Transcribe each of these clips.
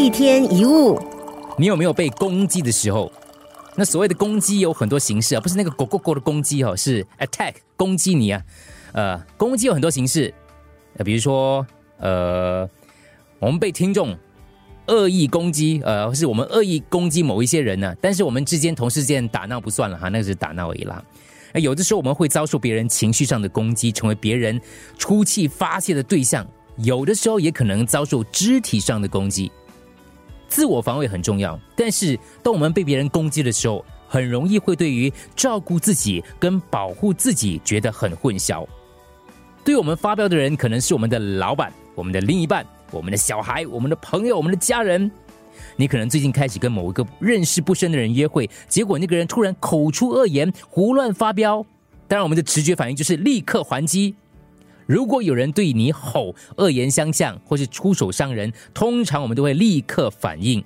一天一物，你有没有被攻击的时候？那所谓的攻击有很多形式啊，不是那个狗狗狗的攻击哦，是 attack 攻击你啊。呃，攻击有很多形式，呃，比如说呃，我们被听众恶意攻击，呃，是我们恶意攻击某一些人呢，但是我们之间同事间打闹不算了哈，那个是打闹而已啦。有的时候我们会遭受别人情绪上的攻击，成为别人出气发泄的对象；有的时候也可能遭受肢体上的攻击。自我防卫很重要，但是当我们被别人攻击的时候，很容易会对于照顾自己跟保护自己觉得很混淆。对我们发飙的人，可能是我们的老板、我们的另一半、我们的小孩、我们的朋友、我们的家人。你可能最近开始跟某一个认识不深的人约会，结果那个人突然口出恶言，胡乱发飙。当然，我们的直觉反应就是立刻还击。如果有人对你吼恶言相向，或是出手伤人，通常我们都会立刻反应，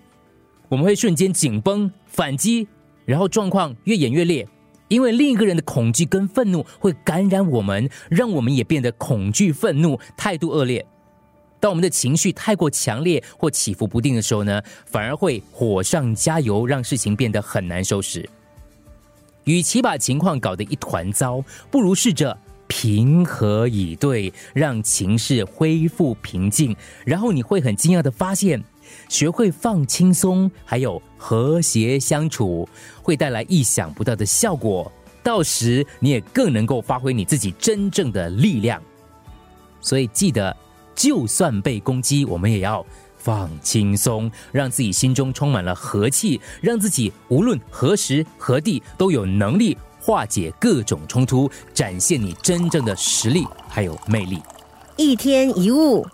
我们会瞬间紧绷反击，然后状况越演越烈，因为另一个人的恐惧跟愤怒会感染我们，让我们也变得恐惧、愤怒，态度恶劣。当我们的情绪太过强烈或起伏不定的时候呢，反而会火上加油，让事情变得很难收拾。与其把情况搞得一团糟，不如试着平和以对，让情势恢复平静。然后你会很惊讶的发现，学会放轻松，还有和谐相处，会带来意想不到的效果。到时你也更能够发挥你自己真正的力量。所以记得。就算被攻击，我们也要放轻松，让自己心中充满了和气，让自己无论何时何地都有能力化解各种冲突，展现你真正的实力还有魅力。一天一物。